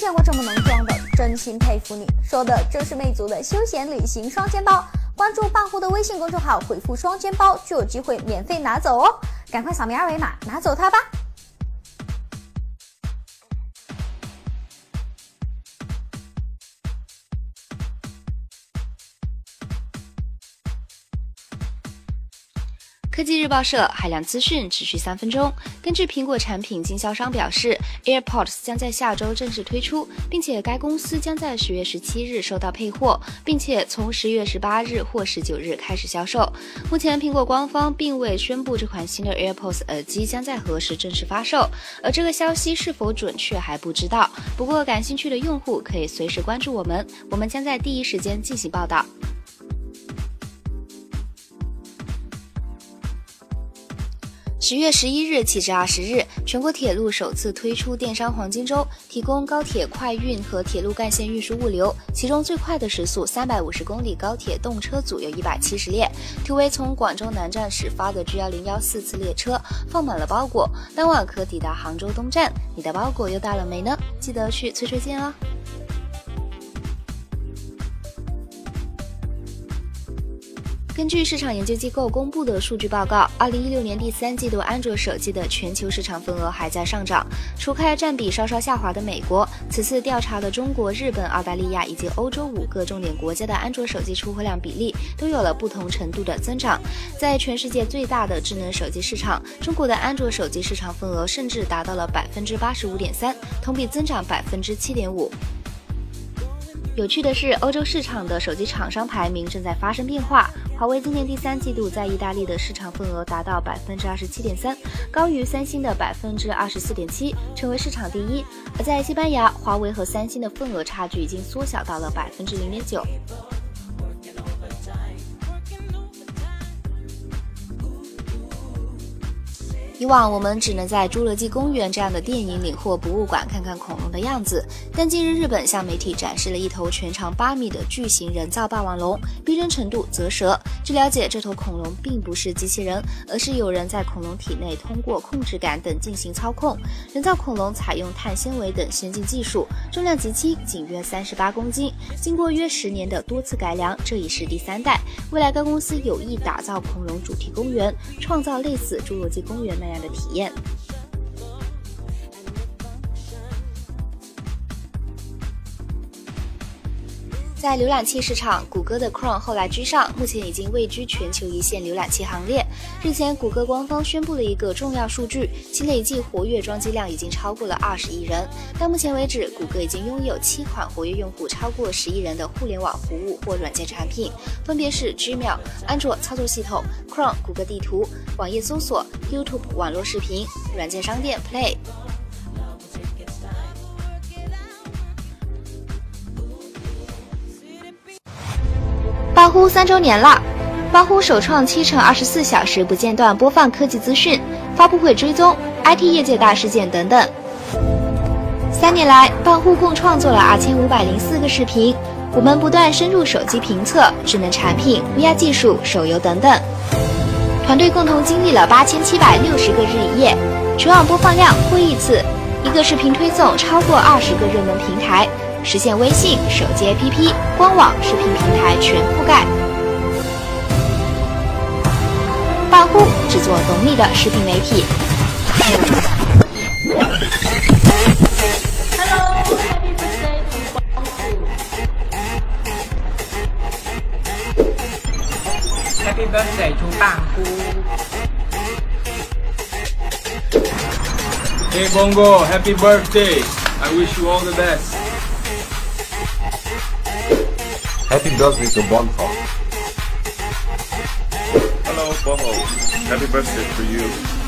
见过这么能装的，真心佩服你！说的正是魅族的休闲旅行双肩包。关注半壶的微信公众号，回复“双肩包”就有机会免费拿走哦！赶快扫描二维码拿走它吧！科技日报社海量资讯，持续三分钟。根据苹果产品经销商表示，AirPods 将在下周正式推出，并且该公司将在十月十七日收到配货，并且从十月十八日或十九日开始销售。目前，苹果官方并未宣布这款新的 AirPods 耳机将在何时正式发售，而这个消息是否准确还不知道。不过，感兴趣的用户可以随时关注我们，我们将在第一时间进行报道。十月十一日起至二十日，全国铁路首次推出电商黄金周，提供高铁快运和铁路干线运输物流。其中最快的时速三百五十公里高铁动车组有一百七十列，图为从广州南站始发的 G 幺零幺四次列车，放满了包裹，当晚可抵达杭州东站。你的包裹又到了没呢？记得去催催件哦。根据市场研究机构公布的数据报告，二零一六年第三季度安卓手机的全球市场份额还在上涨，除开占比稍稍下滑的美国，此次调查的中国、日本、澳大利亚以及欧洲五个重点国家的安卓手机出货量比例都有了不同程度的增长。在全世界最大的智能手机市场，中国的安卓手机市场份额甚至达到了百分之八十五点三，同比增长百分之七点五。有趣的是，欧洲市场的手机厂商排名正在发生变化。华为今年第三季度在意大利的市场份额达到百分之二十七点三，高于三星的百分之二十四点七，成为市场第一。而在西班牙，华为和三星的份额差距已经缩小到了百分之零点九。以往我们只能在侏罗纪公园这样的电影里或博物馆看看恐龙的样子，但近日日本向媒体展示了一头全长八米的巨型人造霸王龙，逼真程度啧舌。据了解，这头恐龙并不是机器人，而是有人在恐龙体内通过控制杆等进行操控。人造恐龙采用碳纤维等先进技术，重量极轻，仅约三十八公斤。经过约十年的多次改良，这已是第三代。未来该公司有意打造恐龙主题公园，创造类似侏罗纪公园那。样的体验。在浏览器市场，谷歌的 Chrome 后来居上，目前已经位居全球一线浏览器行列。日前，谷歌官方宣布了一个重要数据，其累计活跃装机量已经超过了二十亿人。到目前为止，谷歌已经拥有七款活跃用户超过十亿人的互联网服务或软件产品，分别是 Gmail、安卓操作系统、Chrome、谷歌地图、网页搜索、YouTube 网络视频、软件商店 Play。八呼三周年了，八呼首创七乘二十四小时不间断播放科技资讯、发布会追踪、IT 业界大事件等等。三年来，八呼共创作了二千五百零四个视频。我们不断深入手机评测、智能产品、VR 技术、手游等等。团队共同经历了八千七百六十个日一夜，全网播放量破亿次，一个视频推送超过二十个热门平台。实现微信手机 APP、官网、视频平台全覆盖。半呼制作懂你的视频媒体。Happy birthday to 半呼。Hey Bongo, happy birthday! I wish you all the best. Happy birthday to Bonfire. Hello, Boho. Happy birthday to you.